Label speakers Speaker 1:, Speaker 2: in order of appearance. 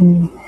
Speaker 1: Mm.